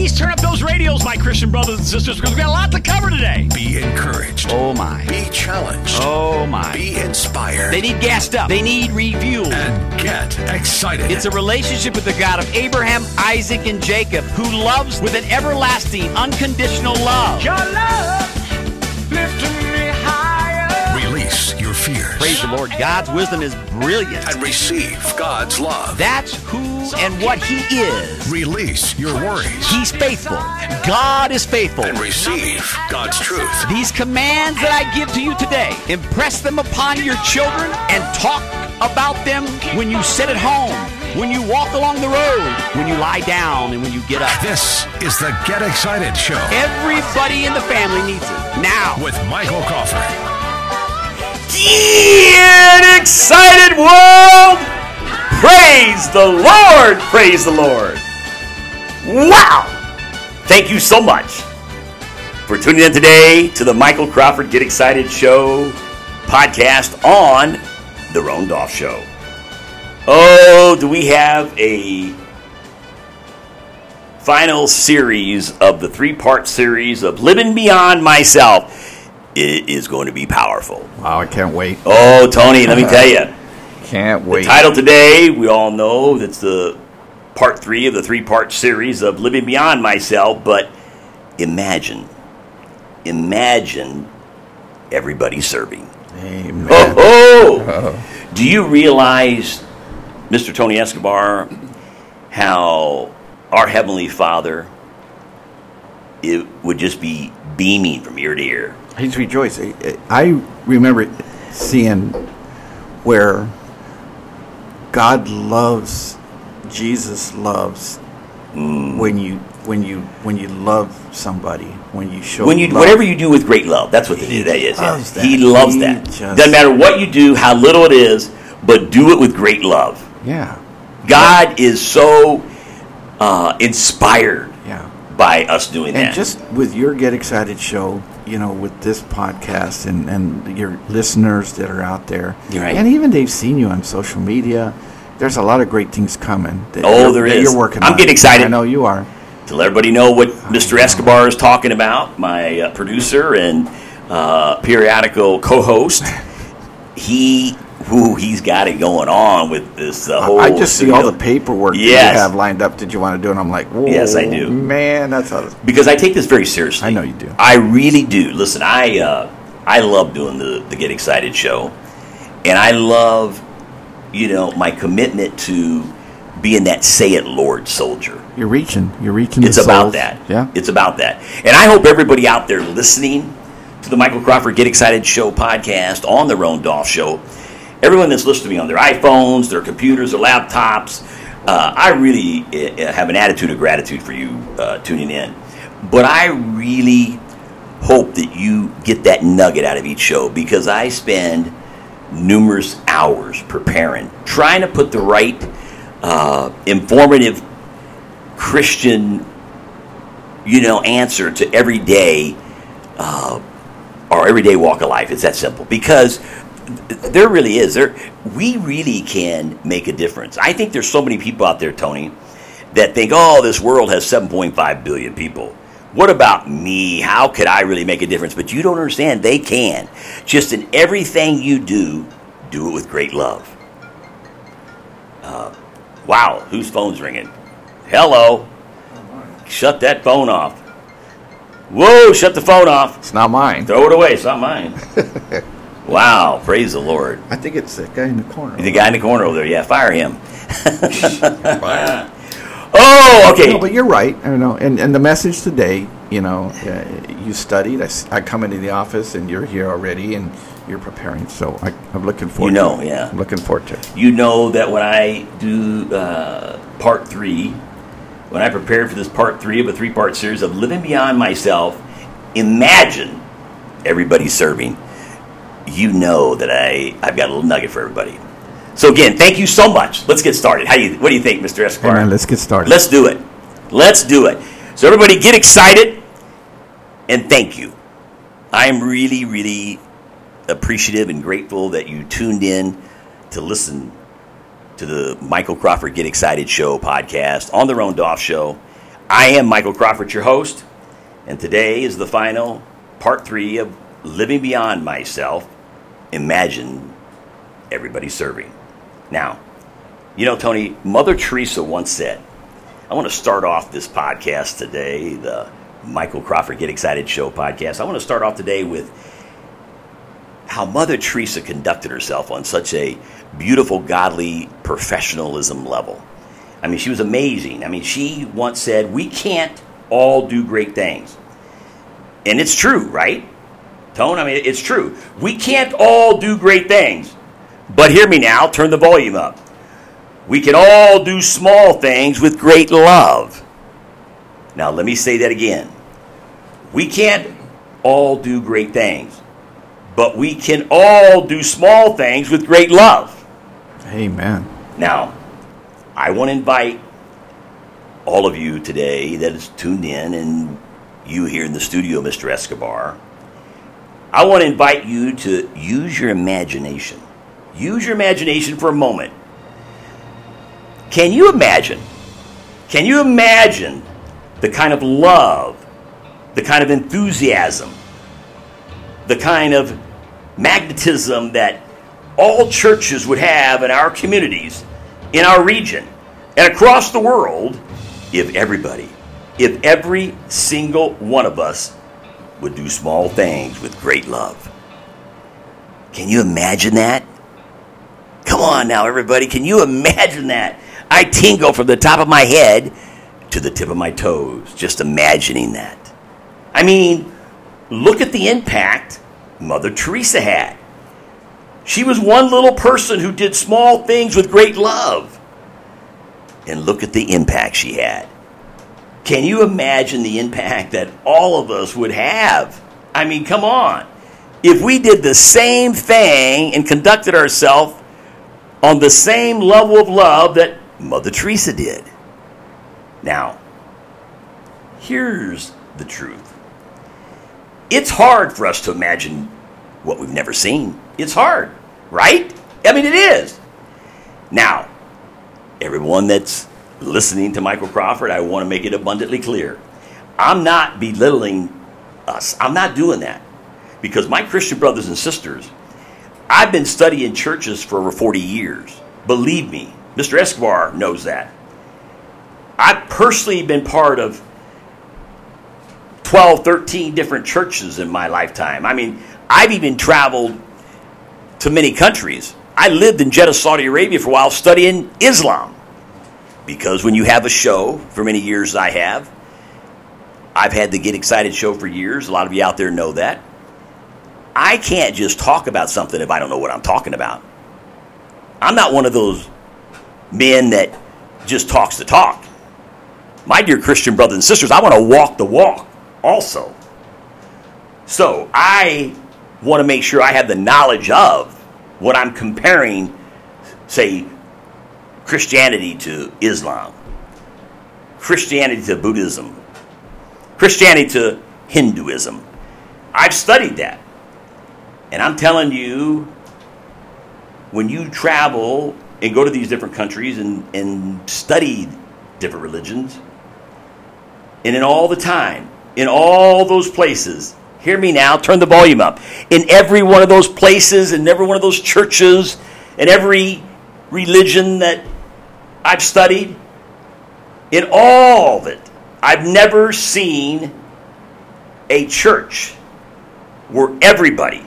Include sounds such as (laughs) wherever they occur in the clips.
Please turn up those radios, my Christian brothers and sisters, because we've got a lot to cover today. Be encouraged. Oh, my. Be challenged. Oh, my. Be inspired. They need gassed up. They need refueled. and get excited. It's a relationship with the God of Abraham, Isaac, and Jacob, who loves with an everlasting, unconditional love. Your love Praise the Lord. God's wisdom is brilliant. and receive God's love. That's who and what He is. Release your worries He's faithful. God is faithful. and receive God's truth. These commands that I give to you today, impress them upon your children and talk about them when you sit at home, when you walk along the road, when you lie down, and when you get up. This is the Get Excited Show Everybody in the family needs it. Now, with Michael Crawford. Get excited, world! Praise the Lord! Praise the Lord! Wow! Thank you so much for tuning in today to the Michael Crawford Get Excited Show podcast on The Roan Dolph Show. Oh, do we have a final series of the three part series of Living Beyond Myself? It is going to be powerful. Wow, I can't wait. Oh, Tony, let me uh, tell you. Can't wait. Title today, we all know that's the part three of the three part series of Living Beyond Myself, but imagine, imagine everybody serving. Amen. Oh, oh. Do you realize, Mr. Tony Escobar, how our Heavenly Father it would just be beaming from ear to ear? He's rejoicing. I remember seeing where God loves, Jesus loves when you when you when you love somebody when you show when you love. whatever you do with great love that's what is that is yeah. that. he loves He that just- doesn't matter what you do how little it is but do it with great love yeah god is so uh, inspired yeah by us doing and that And just with your get excited show you know with this podcast and and your listeners that are out there right. and even they've seen you on social media there's a lot of great things coming that Oh, you're- there is. you're working I'm on. getting excited. i know you are to let everybody know what mr escobar is talking about my uh, producer and uh, periodical co-host (laughs) he who he's got it going on with this uh, whole I just see all the paperwork that Yes. you have lined up Did you want to do, and I'm like, Whoa, Yes, I do. Man, that's how. It's because I take this very seriously. I know you do. I really do. Listen, I uh, I love doing the the Get Excited show, and I love, you know, my commitment to being that Say It Lord soldier. You're reaching. You're reaching. It's about souls. that. Yeah. It's about that. And I hope everybody out there listening to the Michael Crawford Get Excited Show podcast on the Roan Dolph Show, everyone that's listening to me on their iPhones, their computers, their laptops, uh, I really uh, have an attitude of gratitude for you uh, tuning in. But I really hope that you get that nugget out of each show because I spend numerous hours preparing, trying to put the right uh, informative Christian, you know, answer to every day, uh, our everyday walk of life. It's that simple because there really is. There, we really can make a difference. I think there's so many people out there, Tony, that think, oh, this world has 7.5 billion people. What about me? How could I really make a difference? But you don't understand. They can. Just in everything you do, do it with great love. Uh, wow, whose phone's ringing? Hello. Shut that phone off. Whoa, shut the phone off. It's not mine. Throw it away. It's not mine. (laughs) wow, praise the Lord. I think it's the guy in the corner. The guy in the corner over there. Yeah, fire him. (laughs) oh, okay. No, but you're right. I know. And and the message today, you know, uh, you studied. I come into the office and you're here already and you're preparing. So I, I'm looking forward. You know, to it. yeah. I'm looking forward to it. you know that when I do uh, part three, when I prepare for this part three of a three part series of Living Beyond Myself, imagine everybody serving. You know that I, I've got a little nugget for everybody. So again, thank you so much. Let's get started. How you? What do you think, Mr. Hey, Escobar? man, let's get started. Let's do it. Let's do it. So everybody get excited and thank you. I am really, really appreciative and grateful that you tuned in to listen to the Michael Crawford Get Excited Show podcast on the Roan Doff Show. I am Michael Crawford, your host, and today is the final part three of Living Beyond Myself. Imagine everybody serving. Now, you know, Tony, Mother Teresa once said, I want to start off this podcast today, the Michael Crawford Get Excited Show podcast. I want to start off today with how Mother Teresa conducted herself on such a beautiful, godly professionalism level. I mean, she was amazing. I mean, she once said, We can't all do great things. And it's true, right? Tone, I mean, it's true. We can't all do great things. But hear me now, turn the volume up. We can all do small things with great love. Now, let me say that again. We can't all do great things, but we can all do small things with great love. Amen. Now, I want to invite all of you today that is tuned in and you here in the studio, Mr. Escobar. I want to invite you to use your imagination. Use your imagination for a moment. Can you imagine? Can you imagine the kind of love, the kind of enthusiasm, the kind of magnetism that all churches would have in our communities, in our region, and across the world if everybody, if every single one of us would do small things with great love. Can you imagine that? Come on now, everybody. Can you imagine that? I tingle from the top of my head to the tip of my toes just imagining that. I mean, look at the impact Mother Teresa had. She was one little person who did small things with great love. And look at the impact she had. Can you imagine the impact that all of us would have? I mean, come on. If we did the same thing and conducted ourselves on the same level of love that Mother Teresa did. Now, here's the truth it's hard for us to imagine what we've never seen. It's hard, right? I mean, it is. Now, everyone that's listening to Michael Crawford, I want to make it abundantly clear. I'm not belittling us. I'm not doing that. Because my Christian brothers and sisters, I've been studying churches for over 40 years. Believe me, Mr. Escobar knows that. I've personally been part of 12, 13 different churches in my lifetime. I mean, I've even traveled to many countries. I lived in Jeddah, Saudi Arabia for a while studying Islam. Because when you have a show, for many years I have, I've had the Get Excited show for years. A lot of you out there know that. I can't just talk about something if I don't know what I'm talking about. I'm not one of those men that just talks the talk. My dear Christian brothers and sisters, I want to walk the walk also. So I want to make sure I have the knowledge of what I'm comparing, say, Christianity to Islam, Christianity to Buddhism, Christianity to Hinduism. I've studied that. And I'm telling you, when you travel and go to these different countries and, and study different religions, and in all the time, in all those places, hear me now, turn the volume up. In every one of those places, in every one of those churches, in every religion that I've studied, in all of it, I've never seen a church where everybody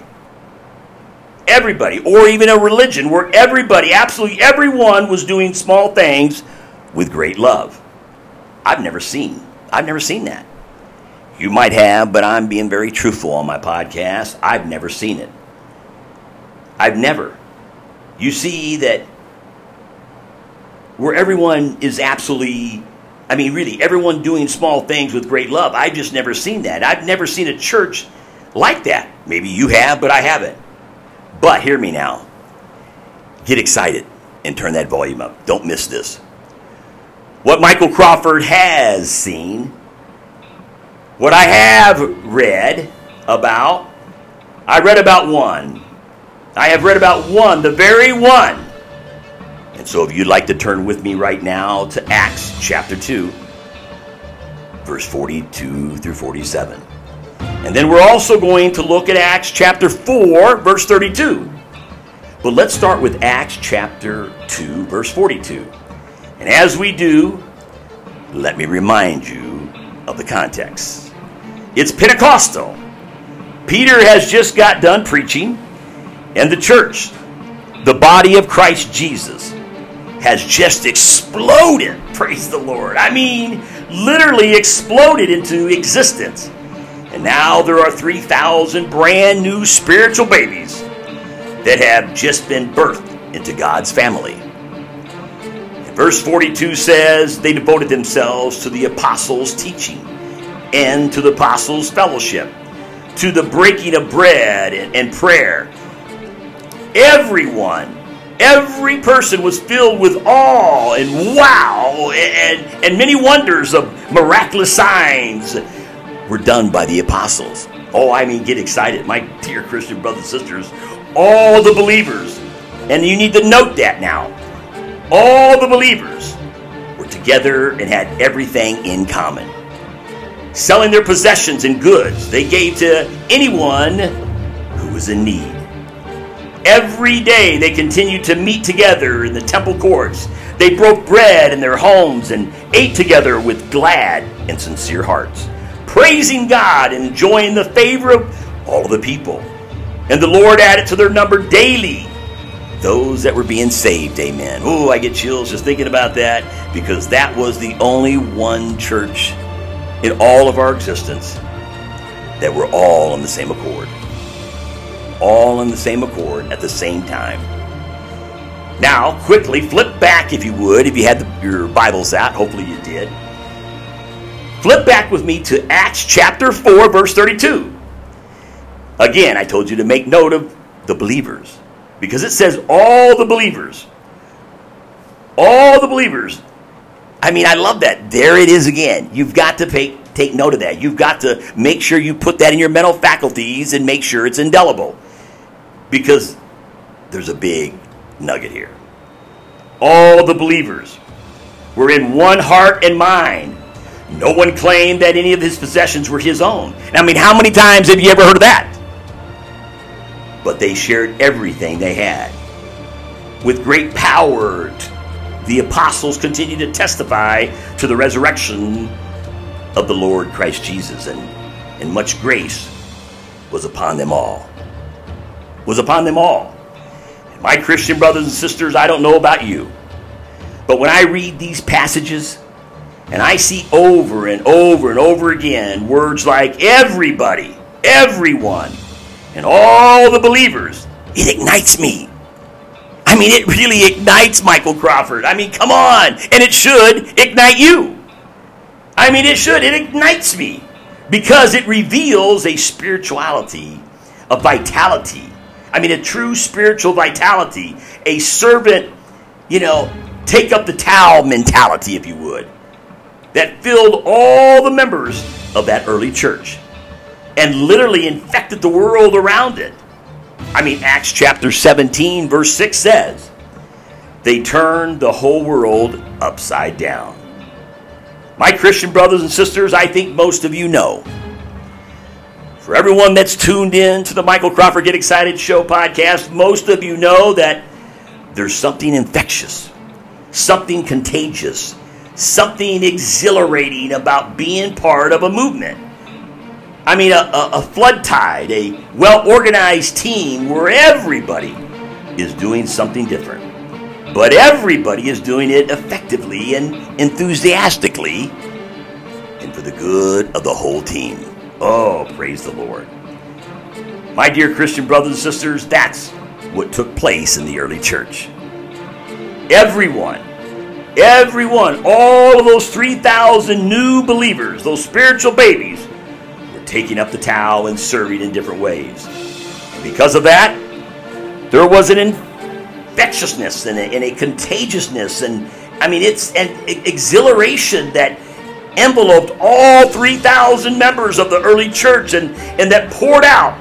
everybody, or even a religion where everybody, absolutely everyone, was doing small things with great love. I've never seen. I've never seen that. You might have, but I'm being very truthful on my podcast. I've never seen it. I've never. You see that where everyone is absolutely, I mean, really, everyone doing small things with great love. I've just never seen that. I've never seen a church like that. Maybe you have, but I haven't. But hear me now. Get excited and turn that volume up. Don't miss this. What Michael Crawford has seen, what I have read about, I read about one. I have read about one, the very one. And so if you'd like to turn with me right now to Acts chapter 2, verse 42 through 47. And then we're also going to look at Acts chapter 4, verse 32. But let's start with Acts chapter 2, verse 42. And as we do, let me remind you of the context. It's Pentecostal. Peter has just got done preaching, and the church, the body of Christ Jesus, has just exploded. Praise the Lord. I mean, literally exploded into existence. And now there are 3,000 brand new spiritual babies that have just been birthed into God's family. And verse 42 says, They devoted themselves to the apostles' teaching and to the apostles' fellowship, to the breaking of bread and, and prayer. Everyone, every person was filled with awe and wow and, and many wonders of miraculous signs were done by the apostles. Oh, I mean, get excited. My dear Christian brothers and sisters, all the believers, and you need to note that now, all the believers were together and had everything in common. Selling their possessions and goods, they gave to anyone who was in need. Every day they continued to meet together in the temple courts. They broke bread in their homes and ate together with glad and sincere hearts, praising God and enjoying the favor of all the people. And the Lord added to their number daily those that were being saved. Amen. Oh, I get chills just thinking about that because that was the only one church in all of our existence that were all on the same accord. All on the same accord at the same time. Now, quickly flip back if you would, if you had the, your Bibles out. Hopefully you did. Flip back with me to Acts chapter 4, verse 32. Again, I told you to make note of the believers because it says all the believers. All the believers. I mean, I love that. There it is again. You've got to pay, take note of that. You've got to make sure you put that in your mental faculties and make sure it's indelible because there's a big nugget here. All the believers were in one heart and mind. No one claimed that any of his possessions were his own. I mean, how many times have you ever heard of that? but they shared everything they had. With great power, the apostles continued to testify to the resurrection of the Lord Christ Jesus, and, and much grace was upon them all. Was upon them all. My Christian brothers and sisters, I don't know about you, but when I read these passages, and I see over and over and over again words like everybody, everyone, and all the believers, it ignites me. I mean, it really ignites Michael Crawford. I mean, come on. And it should ignite you. I mean, it should. It ignites me because it reveals a spirituality, a vitality. I mean, a true spiritual vitality, a servant, you know, take up the towel mentality, if you would, that filled all the members of that early church and literally infected the world around it. I mean, Acts chapter 17, verse 6 says, they turned the whole world upside down. My Christian brothers and sisters, I think most of you know. For everyone that's tuned in to the Michael Crawford Get Excited Show podcast, most of you know that there's something infectious, something contagious, something exhilarating about being part of a movement. I mean, a, a, a flood tide, a well organized team where everybody is doing something different. But everybody is doing it effectively and enthusiastically and for the good of the whole team. Oh, praise the Lord. My dear Christian brothers and sisters, that's what took place in the early church. Everyone, everyone, all of those 3,000 new believers, those spiritual babies, taking up the towel and serving in different ways. And because of that, there was an infectiousness and a, and a contagiousness, and I mean, it's an exhilaration that enveloped all 3,000 members of the early church and, and that poured out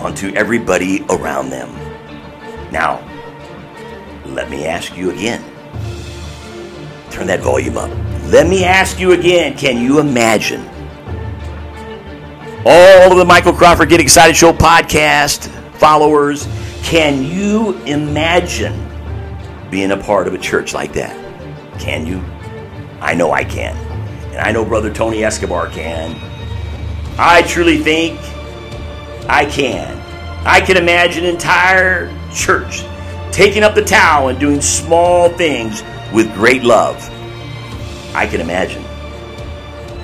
onto everybody around them. Now, let me ask you again. Turn that volume up. Let me ask you again can you imagine? All of the Michael Crawford Get Excited Show podcast followers, can you imagine being a part of a church like that? Can you? I know I can. And I know Brother Tony Escobar can. I truly think I can. I can imagine an entire church taking up the towel and doing small things with great love. I can imagine.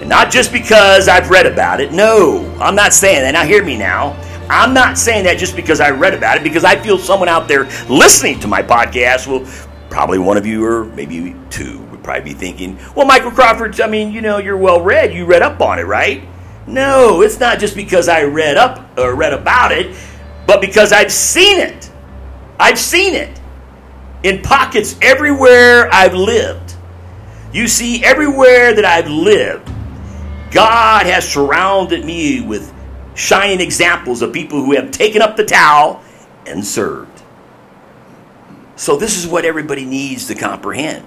Not just because I've read about it. No, I'm not saying that. Now, hear me now. I'm not saying that just because I read about it, because I feel someone out there listening to my podcast will, probably one of you or maybe two, would probably be thinking, well, Michael Crawford, I mean, you know, you're well read. You read up on it, right? No, it's not just because I read up or read about it, but because I've seen it. I've seen it in pockets everywhere I've lived. You see, everywhere that I've lived, God has surrounded me with shining examples of people who have taken up the towel and served. So, this is what everybody needs to comprehend.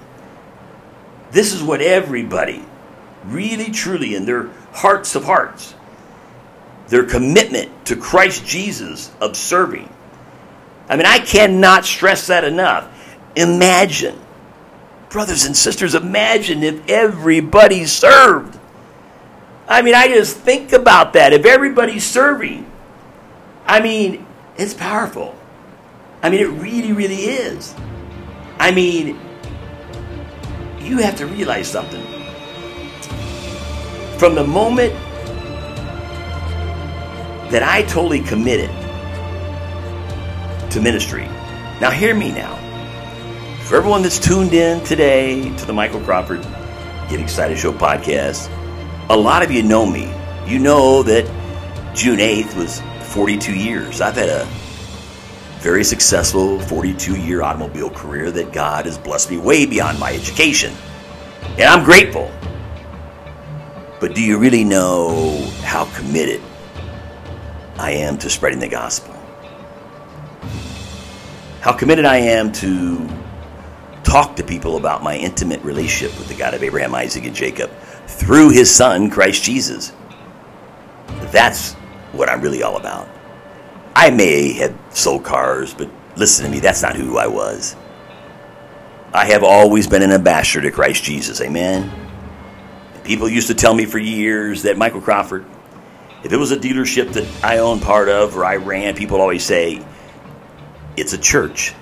This is what everybody, really, truly, in their hearts of hearts, their commitment to Christ Jesus of serving. I mean, I cannot stress that enough. Imagine, brothers and sisters, imagine if everybody served. I mean, I just think about that. If everybody's serving, I mean, it's powerful. I mean, it really, really is. I mean, you have to realize something. From the moment that I totally committed to ministry, now hear me now. For everyone that's tuned in today to the Michael Crawford Get Excited Show podcast, a lot of you know me. You know that June 8th was 42 years. I've had a very successful 42 year automobile career that God has blessed me way beyond my education. And I'm grateful. But do you really know how committed I am to spreading the gospel? How committed I am to talk to people about my intimate relationship with the God of Abraham, Isaac, and Jacob through his son, Christ Jesus. That's what I'm really all about. I may have sold cars, but listen to me, that's not who I was. I have always been an ambassador to Christ Jesus. Amen. People used to tell me for years that Michael Crawford, if it was a dealership that I owned part of or I ran, people always say, it's a church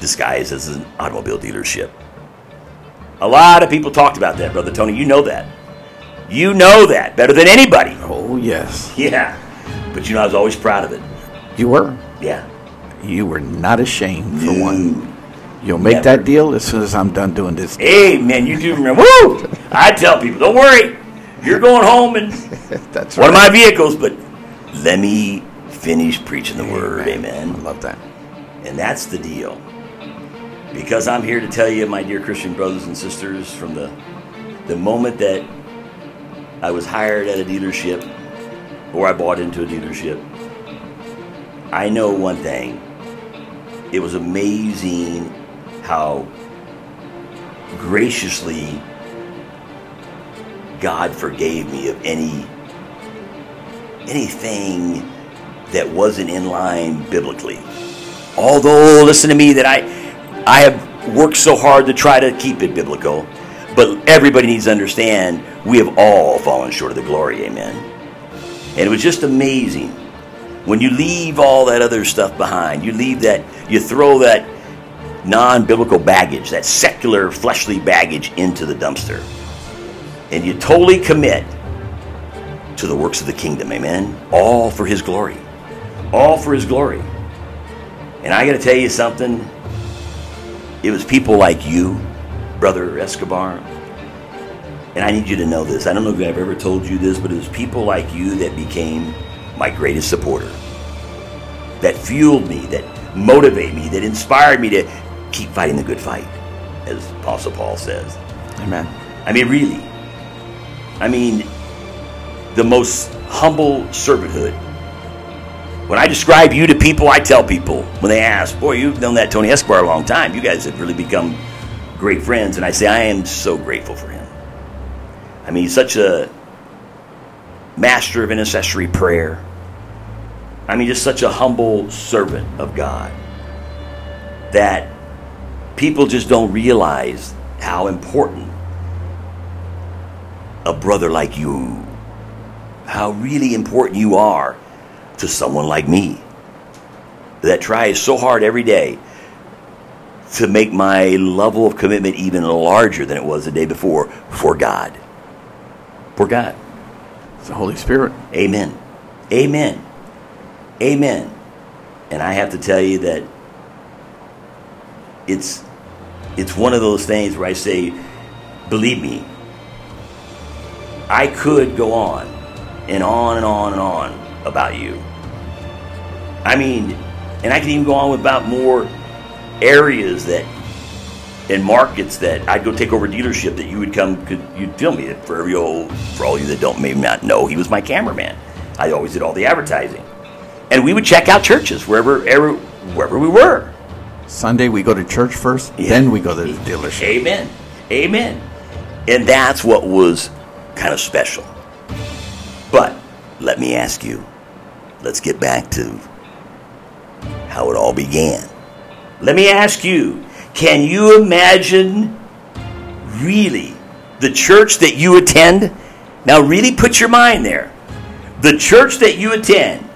disguised as an automobile dealership. A lot of people talked about that, Brother Tony. You know that. You know that better than anybody. Oh, yes. Yeah. But you know, I was always proud of it. You were. Yeah. You were not ashamed for one. You'll make Never. that deal as soon as I'm done doing this. Amen. You do remember. Woo! I tell people, don't worry. You're going home in (laughs) That's one of my vehicles, but let me finish preaching the word. Amen. I Amen. love that. And that's the deal. Because I'm here to tell you, my dear Christian brothers and sisters, from the the moment that I was hired at a dealership or I bought into a dealership, I know one thing. It was amazing how graciously God forgave me of any anything that wasn't in line biblically. Although, listen to me, that I I have worked so hard to try to keep it biblical, but everybody needs to understand we have all fallen short of the glory. Amen. And it was just amazing when you leave all that other stuff behind. You leave that, you throw that non-biblical baggage, that secular fleshly baggage into the dumpster, and you totally commit to the works of the kingdom. Amen. All for His glory. All for His glory. And I got to tell you something. It was people like you, Brother Escobar. And I need you to know this. I don't know if I've ever told you this, but it was people like you that became my greatest supporter. That fueled me, that motivated me, that inspired me to keep fighting the good fight, as Apostle Paul says. Amen. I mean, really. I mean, the most humble servanthood. When I describe you to people, I tell people when they ask, Boy, you've known that Tony Escobar a long time. You guys have really become great friends, and I say I am so grateful for him. I mean, he's such a master of intercessory prayer. I mean, just such a humble servant of God that people just don't realize how important a brother like you, how really important you are to someone like me that tries so hard every day to make my level of commitment even larger than it was the day before for God. For God. It's the Holy Spirit. Amen. Amen. Amen. And I have to tell you that it's it's one of those things where I say, believe me, I could go on and on and on and on about you. I mean, and I could even go on about more areas that in markets that I'd go take over dealership that you would come could you'd film me for every old for all you that don't maybe not know he was my cameraman. I always did all the advertising. And we would check out churches wherever ever, wherever we were. Sunday we go to church first, Yeah. then we go to the dealership. Amen. Amen. And that's what was kind of special. But let me ask you, let's get back to how it all began. Let me ask you, can you imagine really the church that you attend? Now, really put your mind there. The church that you attend,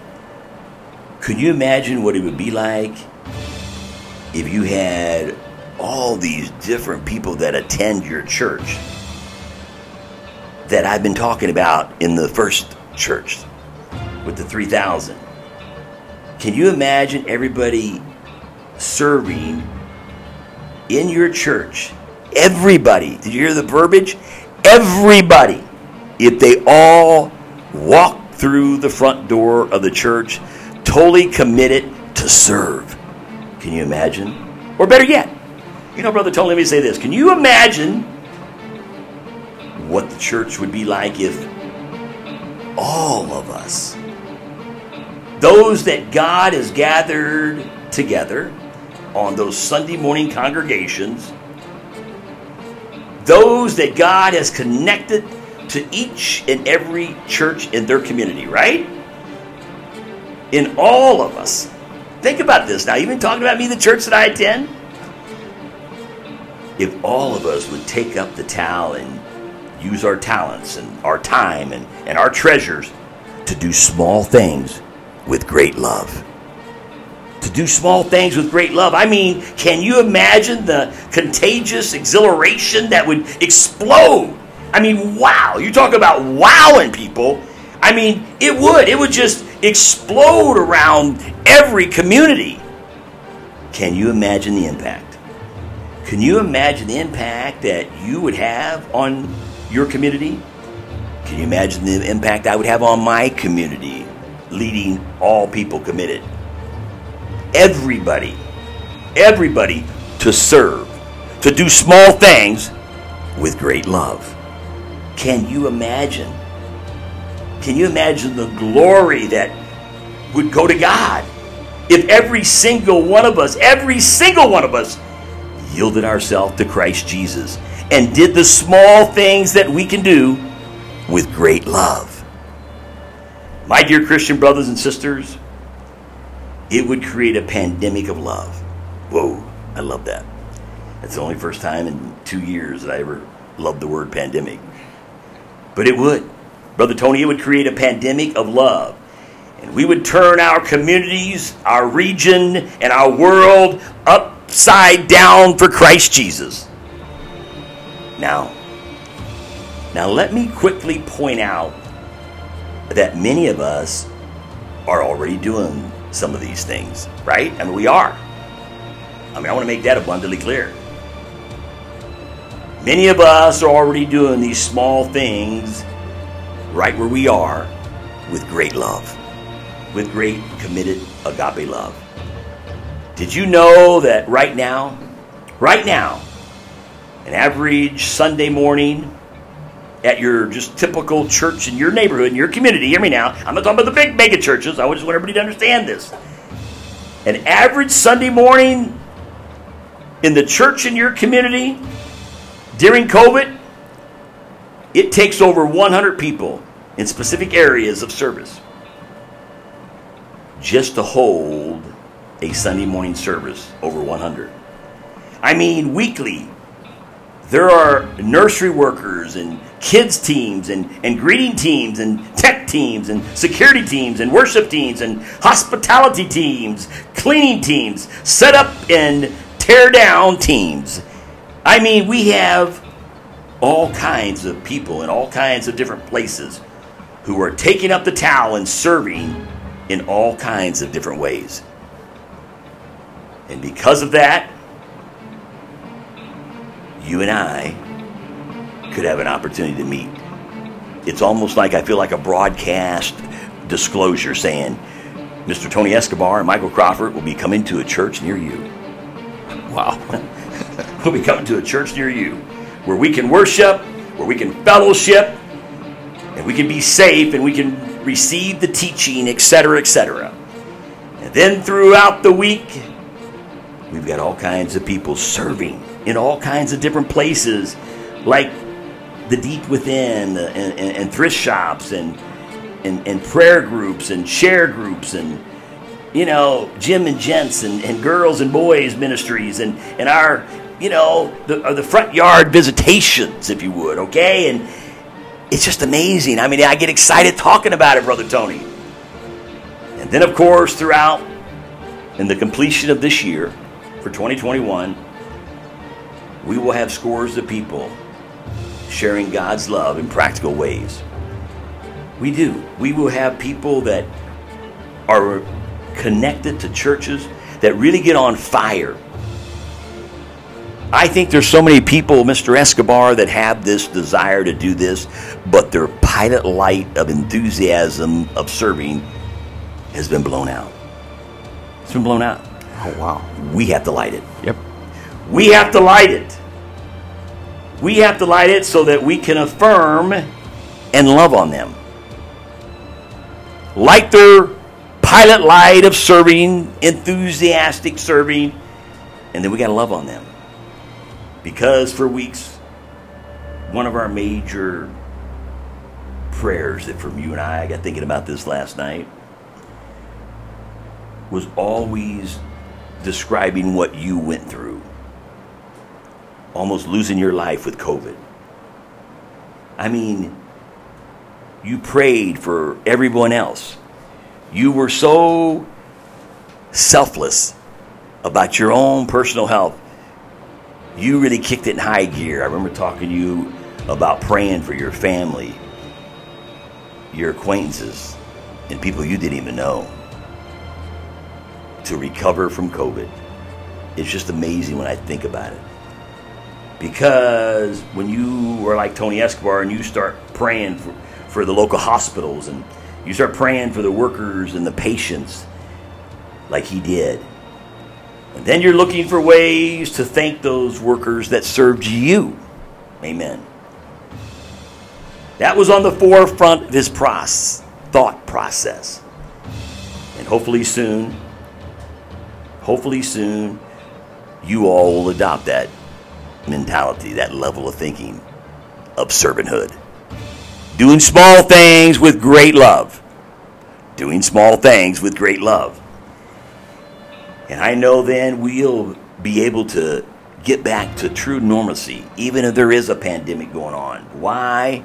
could you imagine what it would be like if you had all these different people that attend your church that I've been talking about in the first church with the 3,000. Can you imagine everybody serving in your church? Everybody. Did you hear the verbiage? Everybody. If they all walk through the front door of the church, totally committed to serve. Can you imagine? Or better yet, you know, Brother Tony, let me say this. Can you imagine what the church would be like if all of us, those that God has gathered together on those Sunday morning congregations, those that God has connected to each and every church in their community, right? In all of us. Think about this now. Been talking about me, the church that I attend. If all of us would take up the towel and use our talents and our time and, and our treasures to do small things with great love. To do small things with great love. I mean, can you imagine the contagious exhilaration that would explode? I mean, wow. You talk about wowing people. I mean, it would. It would just explode around every community. Can you imagine the impact? Can you imagine the impact that you would have on your community? Can you imagine the impact I would have on my community, leading all people committed? Everybody, everybody to serve, to do small things with great love. Can you imagine? Can you imagine the glory that would go to God if every single one of us, every single one of us, yielded ourselves to Christ Jesus and did the small things that we can do with great love? My dear Christian brothers and sisters, it would create a pandemic of love. Whoa, I love that. That's the only first time in two years that I ever loved the word pandemic. But it would. Brother Tony, it would create a pandemic of love. And we would turn our communities, our region, and our world upside down for Christ Jesus. Now, now let me quickly point out that many of us are already doing some of these things, right? I mean, we are. I mean, I want to make that abundantly clear. Many of us are already doing these small things right where we are with great love, with great committed agape love. Did you know that right now, right now, an average Sunday morning at your just typical church in your neighborhood, in your community, hear me now, I'm not talking about the big mega churches, I just want everybody to understand this. An average Sunday morning in the church in your community during COVID, it takes over 100 people in specific areas of service just to hold a Sunday morning service over 100. I mean, weekly, there are nursery workers and kids teams and, and greeting teams and tech teams and security teams and worship teams and hospitality teams, cleaning teams, set up and tear down teams. I mean, we have all kinds of people in all kinds of different places who are taking up the towel and serving in all kinds of different ways. And because of that, you and I could have an opportunity to meet. It's almost like I feel like a broadcast disclosure saying, Mr. Tony Escobar and Michael Crawford will be coming to a church near you. Wow. (laughs) We'll be coming to a church near you where we can worship, where we can fellowship, and we can be safe and we can receive the teaching, etc., etc. And then throughout the week, we've got all kinds of people serving in all kinds of different places, like the deep within and, and, and thrift shops and, and, and prayer groups and share groups and you know, Jim and gents and, and girls and boys ministries and, and our, you know, the, uh, the front yard visitations, if you would, okay? And it's just amazing. I mean, I get excited talking about it, Brother Tony. And then, of course, throughout in the completion of this year for 2021, we will have scores of people sharing God's love in practical ways. We do. We will have people that are connected to churches that really get on fire. I think there's so many people, Mr. Escobar, that have this desire to do this, but their pilot light of enthusiasm of serving has been blown out. It's been blown out. Oh, wow. We have to light it. Yep. We have to light it. We have to light it so that we can affirm and love on them. Light their pilot light of serving, enthusiastic serving, and then we got to love on them. Because for weeks, one of our major prayers that from you and I, I got thinking about this last night, was always describing what you went through almost losing your life with COVID. I mean, you prayed for everyone else. You were so selfless about your own personal health. You really kicked it in high gear. I remember talking to you about praying for your family, your acquaintances, and people you didn't even know to recover from COVID. It's just amazing when I think about it. Because when you are like Tony Escobar and you start praying for, for the local hospitals and you start praying for the workers and the patients like he did, and then you're looking for ways to thank those workers that served you. Amen. That was on the forefront of his process, thought process. And hopefully soon, hopefully soon, you all will adopt that mentality, that level of thinking of servanthood. Doing small things with great love. Doing small things with great love. And I know then we'll be able to get back to true normalcy, even if there is a pandemic going on. Why?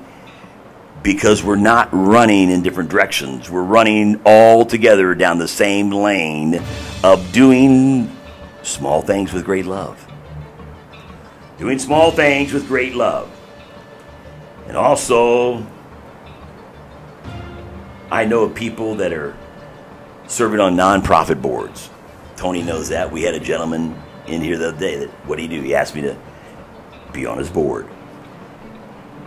Because we're not running in different directions. We're running all together down the same lane of doing small things with great love doing small things with great love. And also, I know of people that are serving on nonprofit boards. Tony knows that. We had a gentleman in here the other day that what do he do? He asked me to be on his board.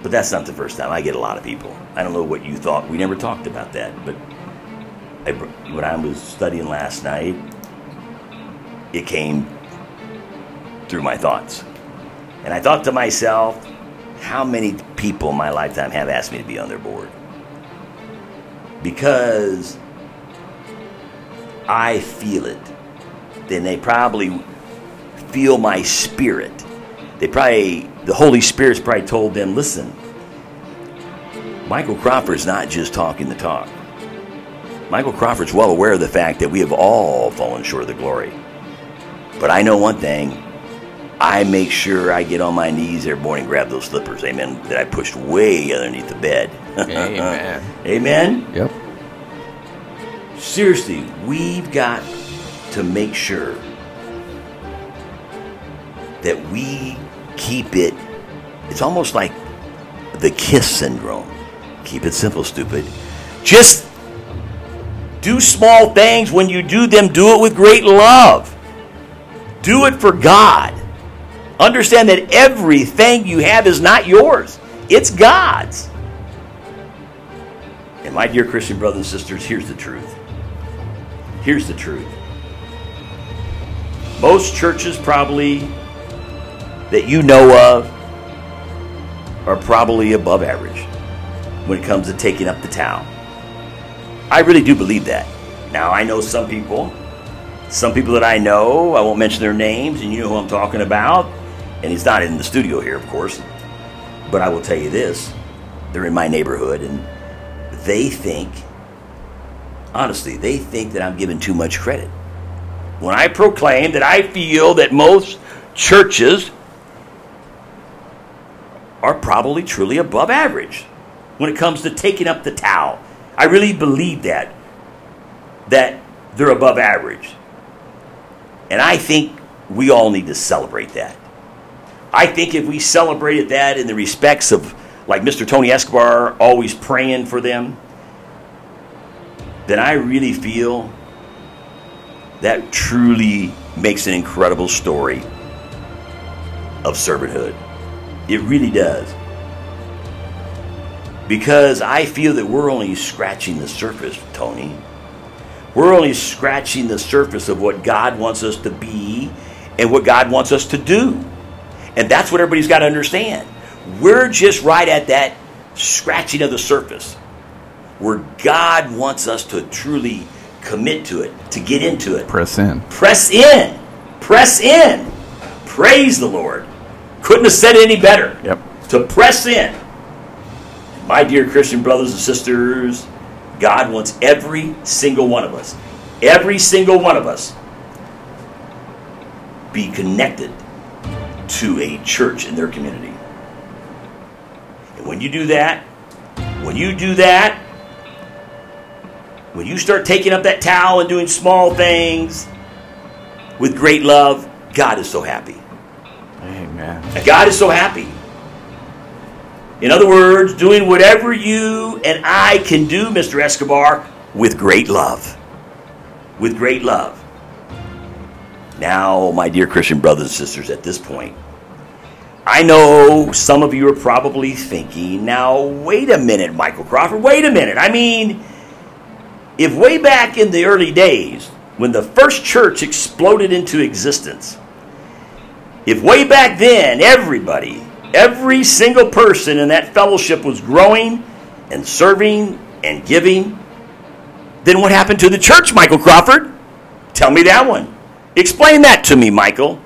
But that's not the first time. I get a lot of people. I don't know what you thought. We never talked about that. But I, when I was studying last night, it came through my thoughts. And I thought to myself, how many people in my lifetime have asked me to be on their board? Because I feel it. Then they probably feel my spirit. They probably, the Holy Spirit's probably told them, listen, Michael Crawford's not just talking the talk. Michael Crawford's well aware of the fact that we have all fallen short of the glory. But I know one thing. I make sure I get on my knees every morning and grab those slippers, amen, that I pushed way underneath the bed. Amen. (laughs) amen? Yep. Seriously, we've got to make sure that we keep it. It's almost like the kiss syndrome. Keep it simple, stupid. Just do small things. When you do them, do it with great love. Do it for God. Understand that everything you have is not yours, it's God's. And my dear Christian brothers and sisters, here's the truth. Here's the truth. Most churches, probably that you know of, are probably above average when it comes to taking up the town. I really do believe that. Now, I know some people, some people that I know, I won't mention their names, and you know who I'm talking about, and he's not in the studio here, of course, but I will tell you this they're in my neighborhood, and they think, honestly, they think that I'm giving too much credit. When I proclaim that I feel that most churches are probably truly above average when it comes to taking up the towel. I really believe that, that they're above average. And I think we all need to celebrate that. I think if we celebrated that in the respects of, like Mr. Tony Escobar, always praying for them, then I really feel that truly makes an incredible story of servanthood. It really does. Because I feel that we're only scratching the surface, Tony. We're only scratching the surface of what God wants us to be and what God wants us to do. And that's what everybody's got to understand. We're just right at that scratching of the surface where God wants us to truly commit to it, to get into it. Press in. Press in. Press in. Praise the Lord. Couldn't have said it any better. Yep. To press in. My dear Christian brothers and sisters, God wants every single one of us, every single one of us, be connected to a church in their community. And when you do that, when you do that, when you start taking up that towel and doing small things with great love, God is so happy. Amen. God is so happy. In other words, doing whatever you and I can do, Mr. Escobar, with great love. With great love. Now, my dear Christian brothers and sisters, at this point, I know some of you are probably thinking, now, wait a minute, Michael Crawford, wait a minute. I mean, if way back in the early days, when the first church exploded into existence, if way back then everybody, every single person in that fellowship was growing and serving and giving, then what happened to the church, Michael Crawford? Tell me that one. Explain that to me, Michael.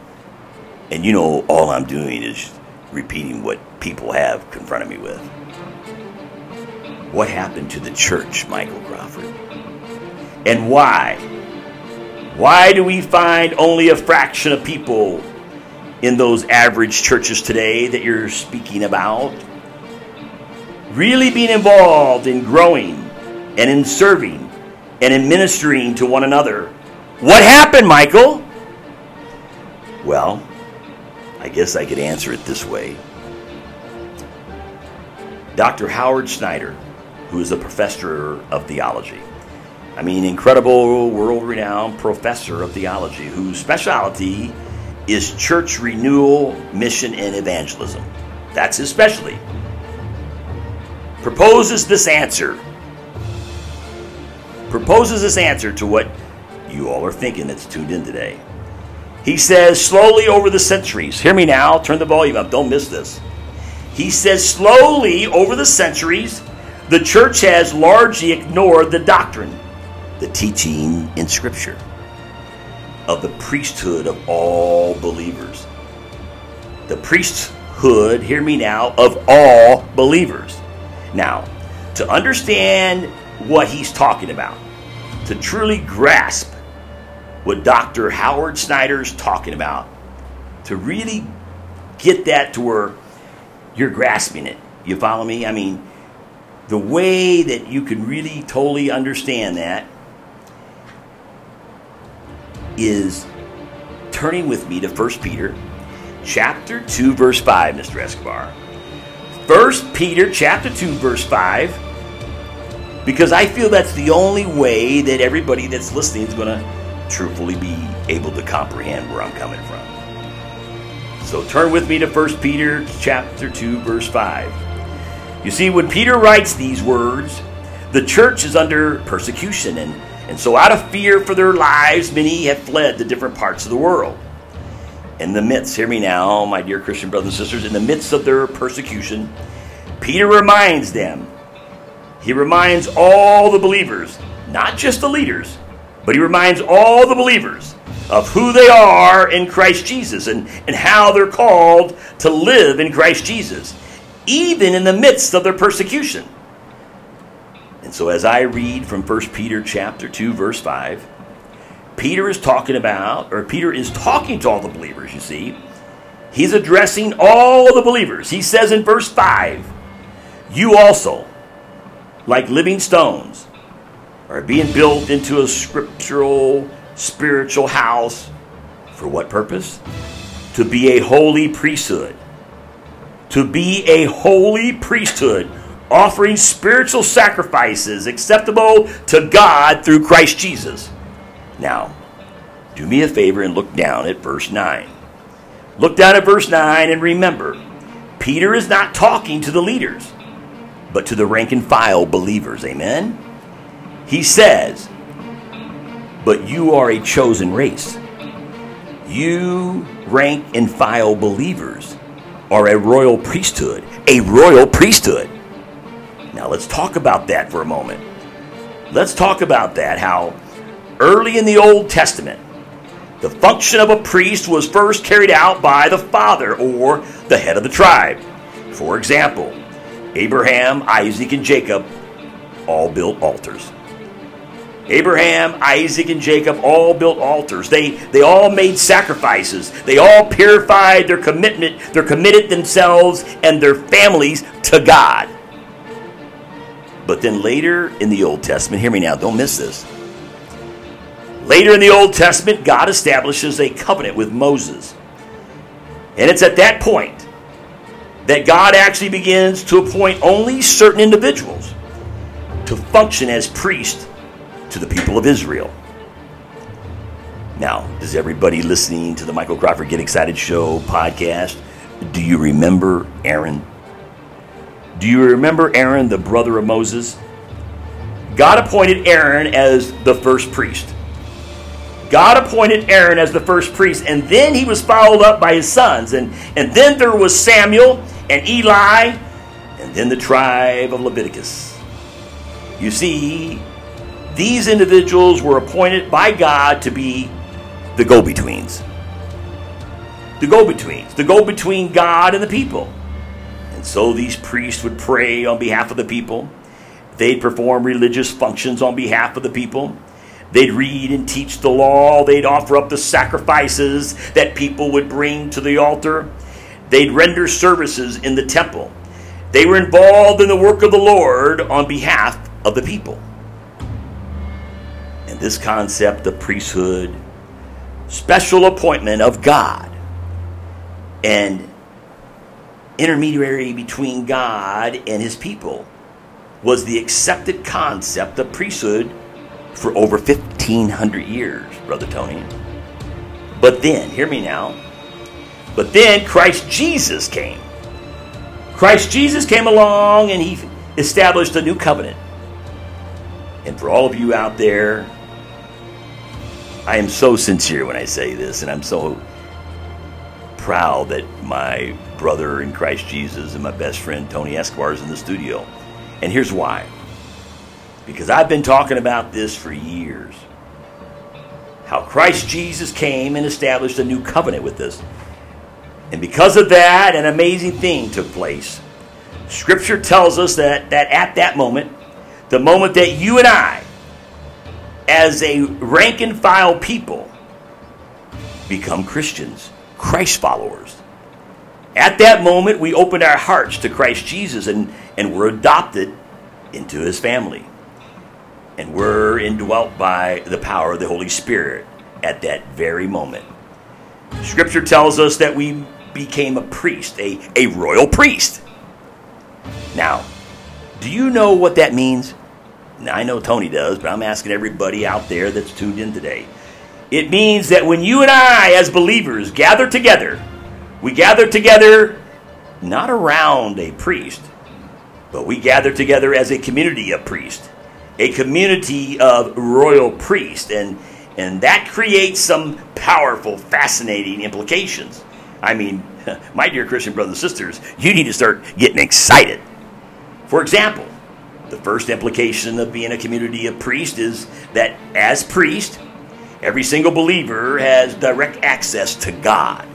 And you know, all I'm doing is repeating what people have confronted me with. What happened to the church, Michael Crawford? And why? Why do we find only a fraction of people in those average churches today that you're speaking about really being involved in growing and in serving and in ministering to one another? What happened, Michael? Well, I guess I could answer it this way. Dr. Howard Snyder, who is a professor of theology, I mean, incredible, world renowned professor of theology, whose specialty is church renewal, mission, and evangelism. That's his specialty. Proposes this answer. Proposes this answer to what you all are thinking that's tuned in today. He says, slowly over the centuries, hear me now, turn the volume up, don't miss this. He says, slowly over the centuries, the church has largely ignored the doctrine, the teaching in Scripture. of the priesthood of all believers. The priesthood, hear me now, of all believers. Now, to understand what he's talking about, to truly grasp what Dr. Howard Snyder's talking about, to really get that to where you're grasping it. You follow me? I mean, the way that you can really totally understand that is turning with me to 1 Peter chapter 2 verse 5, Mr. Escobar. 1 Peter chapter 2 verse 5 because I feel that's the only way that everybody that's listening is going to truthfully be able to comprehend where I'm coming from. So turn with me to 1 Peter chapter 2 verse 5. You see when Peter writes these words, the church is under persecution and and so out of fear for their lives many have fled to different parts of the world. In the midst, hear me now, my dear Christian brothers and sisters, in the midst of their persecution, Peter reminds them he reminds all the believers, not just the leaders, but he reminds all the believers of who they are in Christ Jesus and, and how they're called to live in Christ Jesus, even in the midst of their persecution. And so as I read from 1 Peter chapter 2 verse 5, Peter is talking about or Peter is talking to all the believers, you see. He's addressing all the believers. He says in verse 5, "You also like living stones, are being built into a scriptural, spiritual house. For what purpose? To be a holy priesthood. To be a holy priesthood, offering spiritual sacrifices acceptable to God through Christ Jesus. Now, do me a favor and look down at verse 9. Look down at verse 9 and remember, Peter is not talking to the leaders but to the rank and file believers. Amen? He says, But you are a chosen race. You rank and file believers are a royal priesthood. A royal priesthood. Now let's talk about that for a moment. Let's talk about that. How early in the Old Testament, the function of a priest was first carried out by the father or the head of the tribe. For example, Abraham, Isaac, and Jacob all built altars. Abraham, Isaac, and Jacob all built altars. They, they all made sacrifices. They all purified their commitment, they committed themselves and their families to God. But then later in the Old Testament, hear me now, don't miss this. Later in the Old Testament, God establishes a covenant with Moses. And it's at that point that God actually begins to appoint only certain individuals to function as priests to the people of Israel. Now, does everybody listening to the Michael Crawford Get Excited Show podcast, do you remember Aaron? Do you remember Aaron, the brother of Moses? God appointed Aaron as the first priest. God appointed Aaron as the first priest, and then he was followed up by his sons. And, and then there was Samuel and Eli, and then the tribe of Leviticus. You see, these individuals were appointed by God to be the go betweens. The go betweens. The go between God and the people. And so these priests would pray on behalf of the people. They'd perform religious functions on behalf of the people. They'd read and teach the law. They'd offer up the sacrifices that people would bring to the altar. They'd render services in the temple. They were involved in the work of the Lord on behalf of the people. This concept of priesthood, special appointment of God, and intermediary between God and his people was the accepted concept of priesthood for over 1500 years, Brother Tony. But then, hear me now, but then Christ Jesus came. Christ Jesus came along and he established a new covenant. And for all of you out there, I am so sincere when I say this, and I'm so proud that my brother in Christ Jesus and my best friend Tony Escobar is in the studio. And here's why. Because I've been talking about this for years. how Christ Jesus came and established a new covenant with us. And because of that, an amazing thing took place. Scripture tells us that, that at that moment, the moment that you and I, as a rank and file people, become Christians, Christ followers. At that moment, we opened our hearts to Christ Jesus and, and were adopted into his family. And were indwelt by the power of the Holy Spirit at that very moment. Scripture tells us that we became a priest, a, a royal priest. Now, do you know what that means? Now, I know Tony does, but I'm asking everybody out there that's tuned in today. It means that when you and I, as believers, gather together, we gather together not around a priest, but we gather together as a community of priests, a community of royal priests, and, and that creates some powerful, fascinating implications. I mean, (laughs) my dear Christian brothers and sisters, you need to start getting excited. For example, the first implication of being a community of priests is that as priest, every single believer has direct access to God.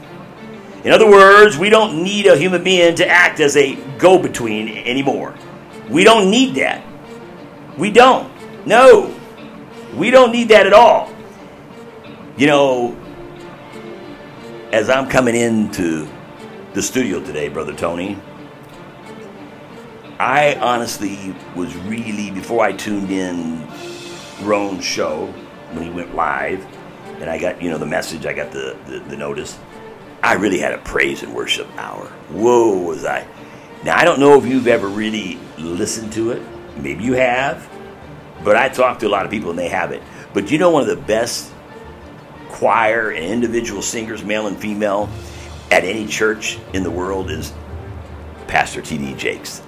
In other words, we don't need a human being to act as a go between anymore. We don't need that. We don't. No. We don't need that at all. You know, as I'm coming into the studio today, Brother Tony, I honestly was really, before I tuned in Roan's show when he went live, and I got, you know, the message, I got the, the, the notice, I really had a praise and worship hour. Whoa, was I. Now, I don't know if you've ever really listened to it. Maybe you have. But I talked to a lot of people and they have it. But you know, one of the best choir and individual singers, male and female, at any church in the world is Pastor T.D. Jakes.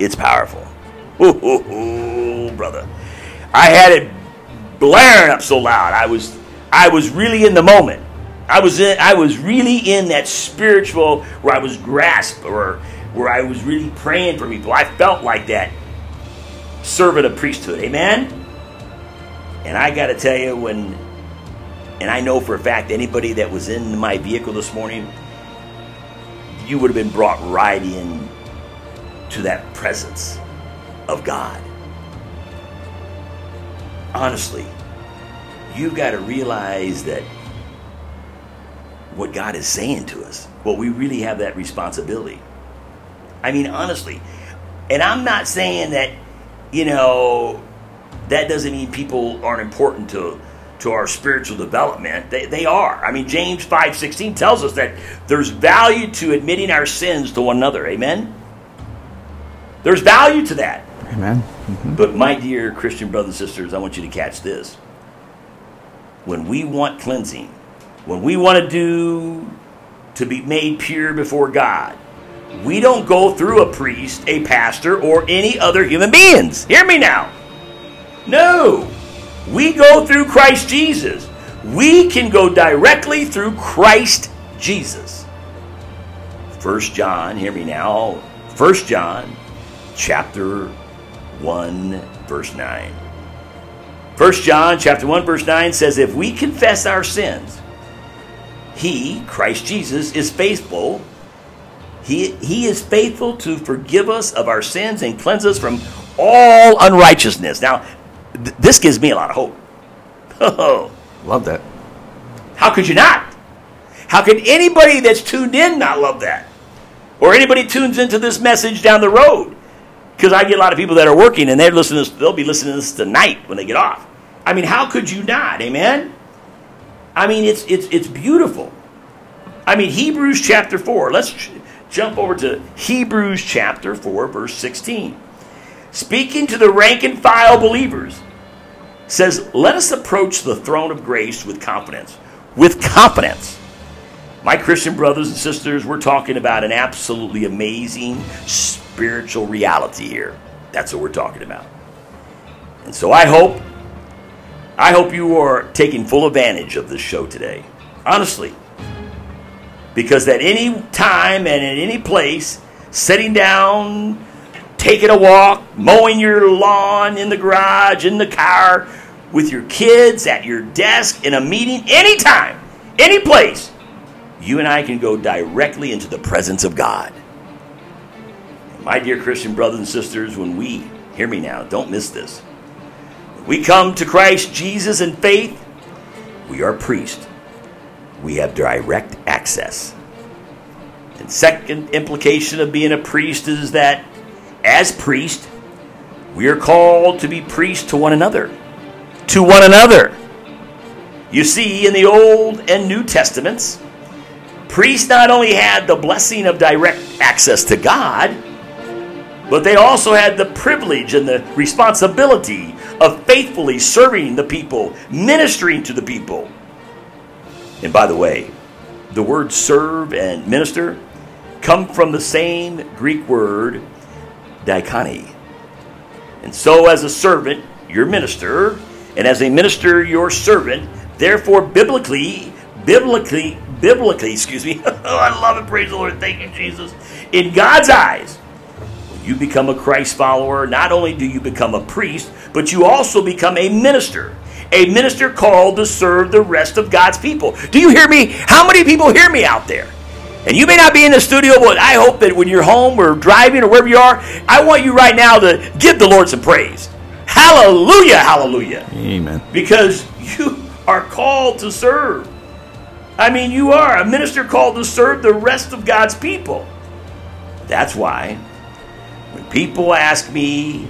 It's powerful. Ooh, (laughs) ooh, ooh, brother. I had it blaring up so loud. I was I was really in the moment. I was in I was really in that spiritual where I was grasped or where I was really praying for people. I felt like that servant of priesthood. Amen. And I got to tell you when and I know for a fact anybody that was in my vehicle this morning you would have been brought right in to that presence of God. Honestly, you've got to realize that what God is saying to us, well, we really have that responsibility. I mean, honestly, and I'm not saying that, you know, that doesn't mean people aren't important to to our spiritual development. They, they are. I mean, James 5.16 tells us that there's value to admitting our sins to one another. Amen? There's value to that. Amen. Mm-hmm. But my dear Christian brothers and sisters, I want you to catch this. When we want cleansing, when we want to do to be made pure before God, we don't go through a priest, a pastor, or any other human beings. Hear me now. No. We go through Christ Jesus. We can go directly through Christ Jesus. First John, hear me now. First John chapter 1 verse 9. First John chapter 1 verse 9 says if we confess our sins, he, Christ Jesus, is faithful. He, he is faithful to forgive us of our sins and cleanse us from all unrighteousness. Now, th- this gives me a lot of hope. Oh, (laughs) Love that. how could you not? How can anybody that's tuned in not love that? Or anybody tunes into this message down the road? Because I get a lot of people that are working and they're listening. This, they'll be listening to this tonight when they get off. I mean, how could you not? Amen. I mean, it's it's it's beautiful. I mean, Hebrews chapter four. Let's j- jump over to Hebrews chapter four, verse sixteen. Speaking to the rank and file believers, says, "Let us approach the throne of grace with confidence." With confidence. My Christian brothers and sisters, we're talking about an absolutely amazing spiritual reality here. That's what we're talking about. And so I hope I hope you are taking full advantage of this show today. Honestly. Because at any time and at any place, sitting down, taking a walk, mowing your lawn in the garage, in the car, with your kids, at your desk, in a meeting, anytime, any place, you and I can go directly into the presence of God. My dear Christian brothers and sisters, when we, hear me now, don't miss this. We come to Christ Jesus in faith, we are priests. We have direct access. And second implication of being a priest is that as priest, we are called to be priests to one another. To one another. You see, in the Old and New Testaments, priests not only had the blessing of direct access to God, but they also had the privilege and the responsibility of faithfully serving the people, ministering to the people. And by the way, the words serve and minister come from the same Greek word, diakoni. And so, as a servant, your minister, and as a minister, your servant. Therefore, biblically, biblically, biblically, excuse me. (laughs) I love it. Praise the Lord. Thank you, Jesus. In God's eyes, you become a Christ follower, not only do you become a priest, but you also become a minister. A minister called to serve the rest of God's people. Do you hear me? How many people hear me out there? And you may not be in the studio, but I hope that when you're home or driving or wherever you are, I want you right now to give the Lord some praise. Hallelujah, hallelujah. Amen. Because you are called to serve. I mean, you are a minister called to serve the rest of God's people. That's why people ask me,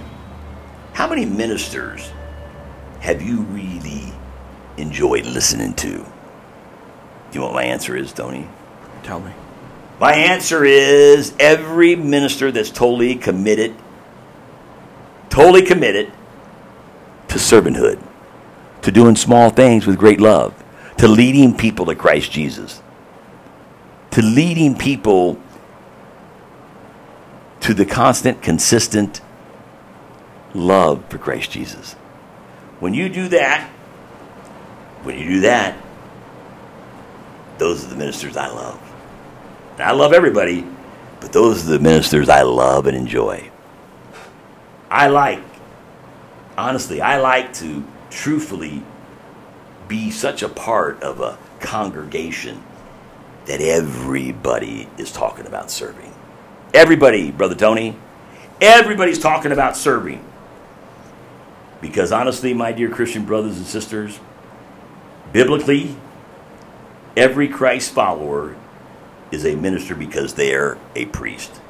how many ministers have you really enjoyed listening to? Do you know what my answer is, Tony? Tell me. My answer is every minister that's totally committed, totally committed to servanthood, to doing small things with great love, to leading people to Christ Jesus, to leading people the constant, consistent love for Christ Jesus. When you do that, when you do that, those are the ministers I love. And I love everybody, but those are the ministers I love and enjoy. I like, honestly, I like to truthfully be such a part of a congregation that everybody is talking about serving. Everybody, Brother Tony, everybody's talking about serving. Because honestly, my dear Christian brothers and sisters, biblically, every Christ follower is a minister because they're a priest.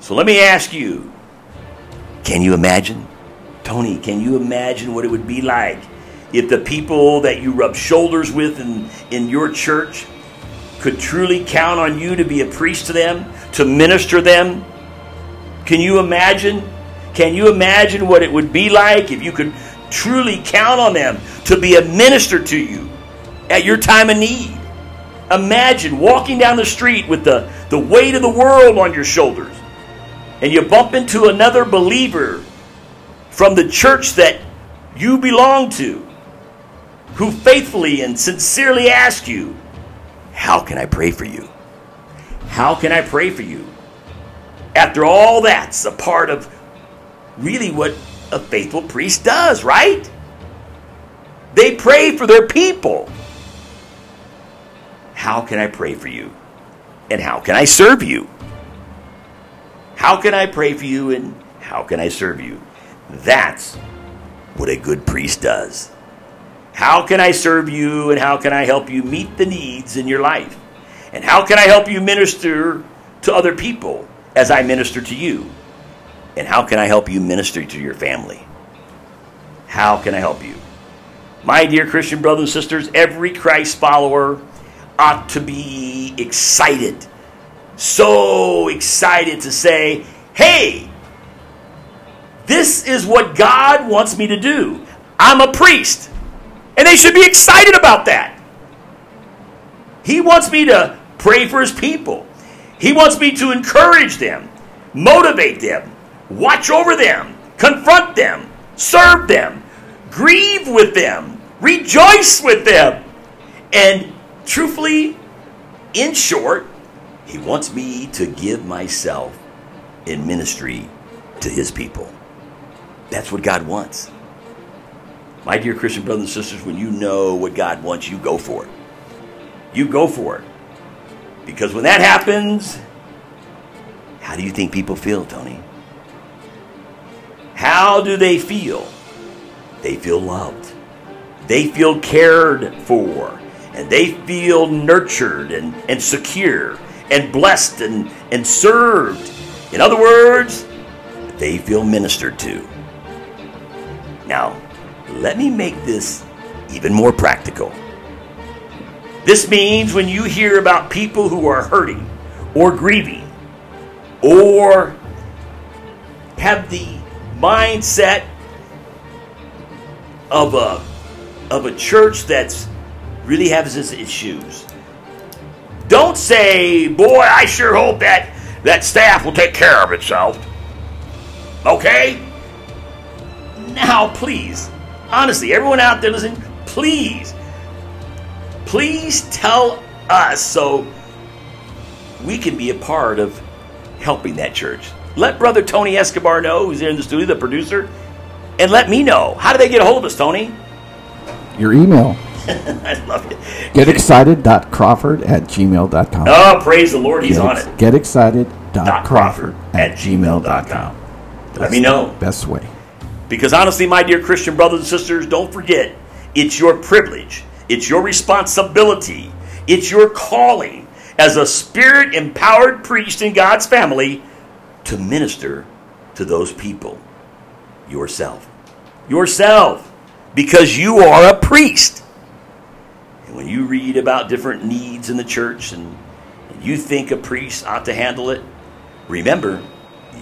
So let me ask you can you imagine? Tony, can you imagine what it would be like if the people that you rub shoulders with in, in your church could truly count on you to be a priest to them, to minister them? Can you imagine? Can you imagine what it would be like if you could truly count on them to be a minister to you at your time of need? Imagine walking down the street with the, the weight of the world on your shoulders and you bump into another believer from the church that you belong to who faithfully and sincerely ask you, How can I pray for you? How can I pray for you? After all that's a part of really what a faithful priest does, right? They pray for their people. How can I pray for you? And how can I serve you? How can I pray for you and how can I serve you? That's what a good priest does. How can I serve you and how can I help you meet the needs in your life? And how can I help you minister to other people as I minister to you? And how can I help you minister to your family? How can I help you? My dear Christian brothers and sisters, every Christ follower ought to be excited. So excited to say, hey, this is what God wants me to do. I'm a priest. And they should be excited about that. He wants me to pray for his people. He wants me to encourage them, motivate them, watch over them, confront them, serve them, grieve with them, rejoice with them. And truthfully, in short, he wants me to give myself in ministry to his people. That's what God wants. My dear Christian brothers and sisters, when you know what God wants, you go for it. You go for it. Because when that happens, how do you think people feel, Tony? How do they feel? They feel loved. They feel cared for. And they feel nurtured and, and secure and blessed and, and served. In other words, they feel ministered to. Now, let me make this even more practical. This means when you hear about people who are hurting or grieving or have the mindset of a of a church that's really has its issues. Don't say, "Boy, I sure hope that that staff will take care of itself." Okay? Now, please, honestly, everyone out there listening, please, please tell us so we can be a part of helping that church. Let Brother Tony Escobar know, who's here in the studio, the producer, and let me know. How do they get a hold of us, Tony? Your email. (laughs) I love it. Getexcited.crawford at gmail.com. Oh, praise the Lord, he's Get on ex- it. Getexcited.crawford at gmail.com. Let me know. Best way. Because honestly, my dear Christian brothers and sisters, don't forget, it's your privilege, it's your responsibility, it's your calling as a spirit empowered priest in God's family to minister to those people. Yourself. Yourself. Because you are a priest. And when you read about different needs in the church and, you think a priest ought to handle it, remember,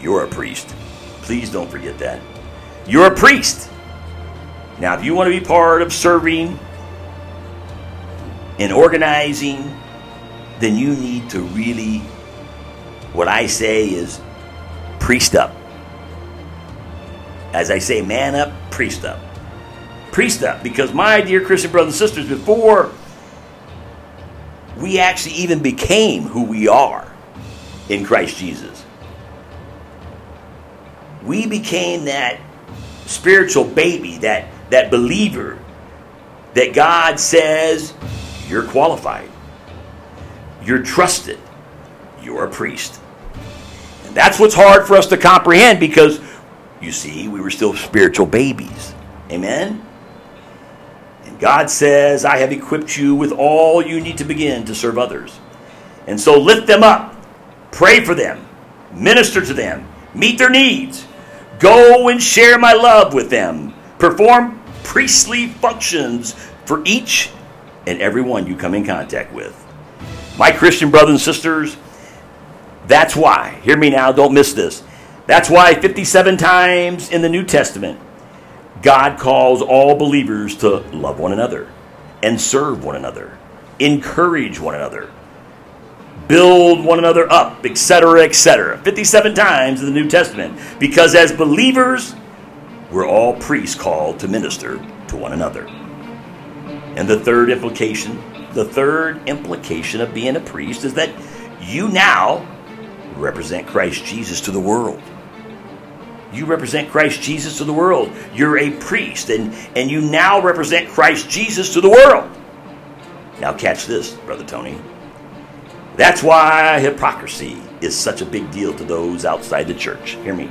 you're a priest. Please don't forget that. You're a priest. Now, if you want to be part of serving and organizing, then you need to really, what I say is, priest up. As I say, man up, priest up. Priest up. Because, my dear Christian brothers and sisters, before we actually even became who we are in Christ Jesus, we became that spiritual baby, that, that believer that God says you're qualified, you're trusted, you're a priest. And that's what's hard for us to comprehend because, you see, we were still spiritual babies. Amen? And God says, I have equipped you with all you need to begin to serve others. And so lift them up, pray for them, minister to them, meet their needs. Go and share my love with them. Perform priestly functions for each and everyone you come in contact with. My Christian brothers and sisters, that's why, hear me now, don't miss this. That's why 57 times in the New Testament, God calls all believers to love one another and serve one another, encourage one another, build one another up, etc., etc. 57 times in the New Testament. Because as believers, we're all priests called to minister to one another. And the third implication, the third implication of being a priest is that you now represent Christ Jesus to the world. You represent Christ Jesus to the world. You're a priest, and, and you now represent Christ Jesus to the world. Now, catch this, Brother Tony. That's why hypocrisy is such a big deal to those outside the church. Hear me.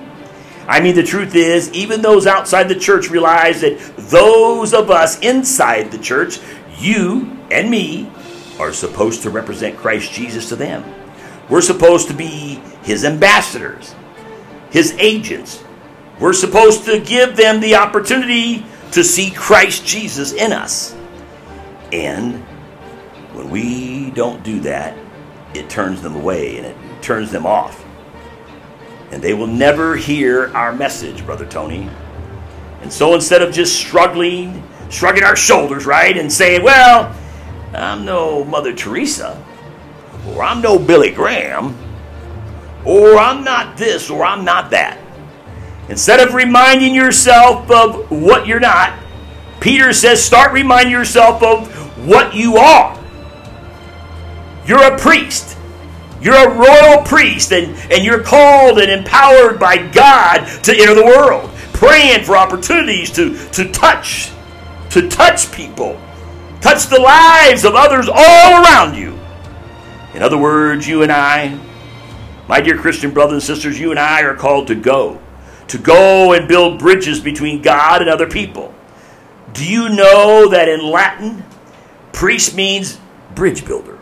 I mean, the truth is, even those outside the church realize that those of us inside the church, you and me, are supposed to represent Christ Jesus to them. We're supposed to be his ambassadors, his agents. We're supposed to give them the opportunity to see Christ Jesus in us. And when we don't do that, it turns them away and it turns them off. And they will never hear our message, Brother Tony. And so instead of just struggling, shrugging our shoulders, right, and saying, well, I'm no Mother Teresa, or I'm no Billy Graham, or I'm not this, or I'm not that. Instead of reminding yourself of what you're not, Peter says, start reminding yourself of what you are. You're a priest. You're a royal priest, and, and you're called and empowered by God to enter the world, praying for opportunities to, to touch to touch people, touch the lives of others all around you. In other words, you and I, my dear Christian brothers and sisters, you and I are called to go, to go and build bridges between God and other people. Do you know that in Latin, priest means bridge builder?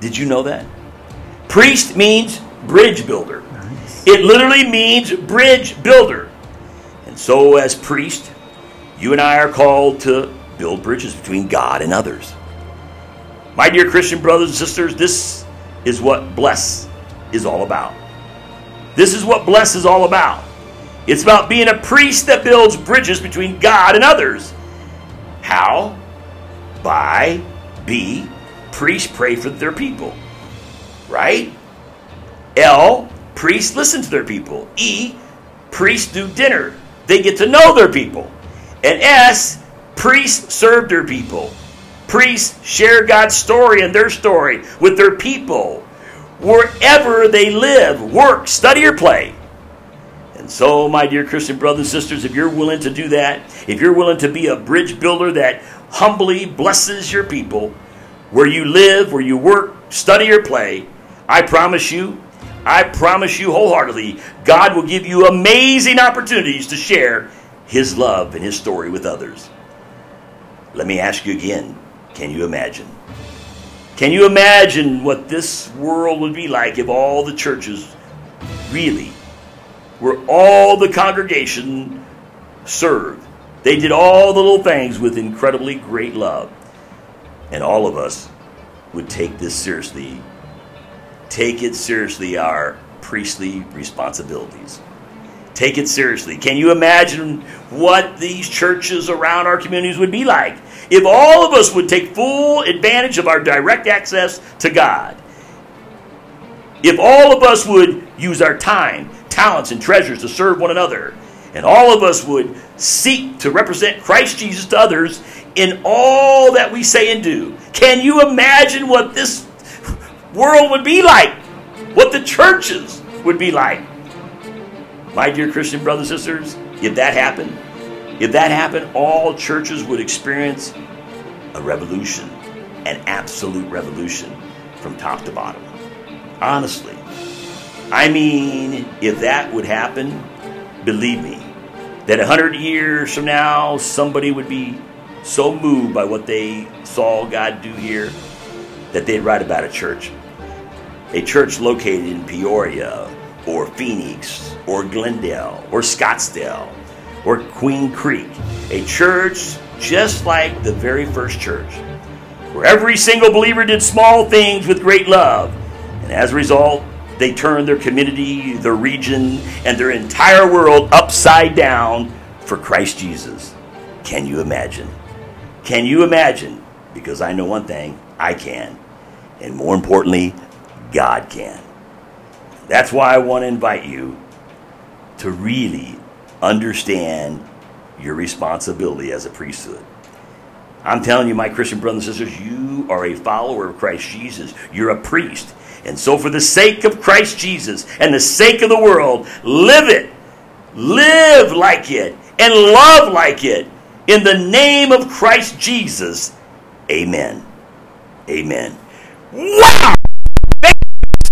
Did you know that? Priest means bridge builder. It literally means bridge builder. And so, as priest, you and I are called to build bridges between God and others. My dear Christian brothers and sisters, this is what bless is all about. This is what bless is all about. It's about being a priest that builds bridges between God and others. How? By be priests pray for their people. Right? L, priests listen to their people. E, priests do dinner. They get to know their people. And S, priests serve their people. Priests share God's story and their story with their people wherever they live, work, study, or play. And so, my dear Christian brothers and sisters, if you're willing to do that, if you're willing to be a bridge builder that humbly blesses your people, where you live, where you work, study, or play, I promise you, I promise you wholeheartedly, God will give you amazing opportunities to share His love and His story with others. Let me ask you again can you imagine? Can you imagine what this world would be like if all the churches really were all the congregation served? They did all the little things with incredibly great love. And all of us would take this seriously. Take it seriously, our priestly responsibilities. Take it seriously. Can you imagine what these churches around our communities would be like if all of us would take full advantage of our direct access to God? If all of us would use our time, talents, and treasures to serve one another, and all of us would seek to represent Christ Jesus to others in all that we say and do, can you imagine what this world would be like? What the churches would be like? My dear Christian brothers and sisters, if that happened, if that happened, all churches would experience a revolution, an absolute revolution from top to bottom. Honestly. I mean, if that would happen, believe me, that a hundred years from now, somebody would be so moved by what they saw God do here that they'd write about a church. A church located in Peoria or Phoenix or Glendale or Scottsdale or Queen Creek. A church just like the very first church, where every single believer did small things with great love. And as a result, they turned their community, their region, and their entire world upside down for Christ Jesus. Can you imagine? Can you imagine? Because I know one thing I can. And more importantly, God can. That's why I want to invite you to really understand your responsibility as a priesthood. I'm telling you, my Christian brothers and sisters, you are a follower of Christ Jesus. You're a priest. And so, for the sake of Christ Jesus and the sake of the world, live it. Live like it and love like it. In the name of Christ Jesus, amen. Amen. Wow!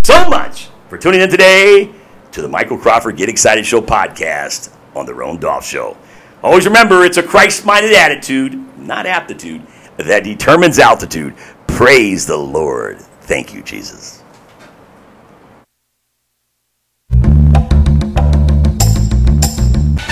So much for tuning in today to the Michael Crawford Get Excited Show podcast on the Roan Dolph Show. Always remember, it's a Christ minded attitude, not aptitude, that determines altitude. Praise the Lord. Thank you, Jesus.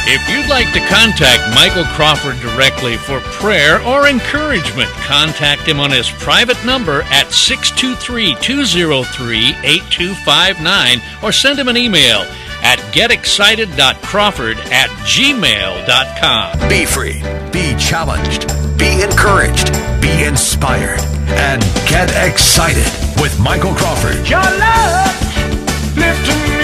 If you'd like to contact Michael Crawford directly for prayer or encouragement, contact him on his private number at 623 203 8259 or send him an email at getexcited.crawford at gmail.com. Be free, be challenged, be encouraged, be inspired, and get excited with Michael Crawford. Your love lifting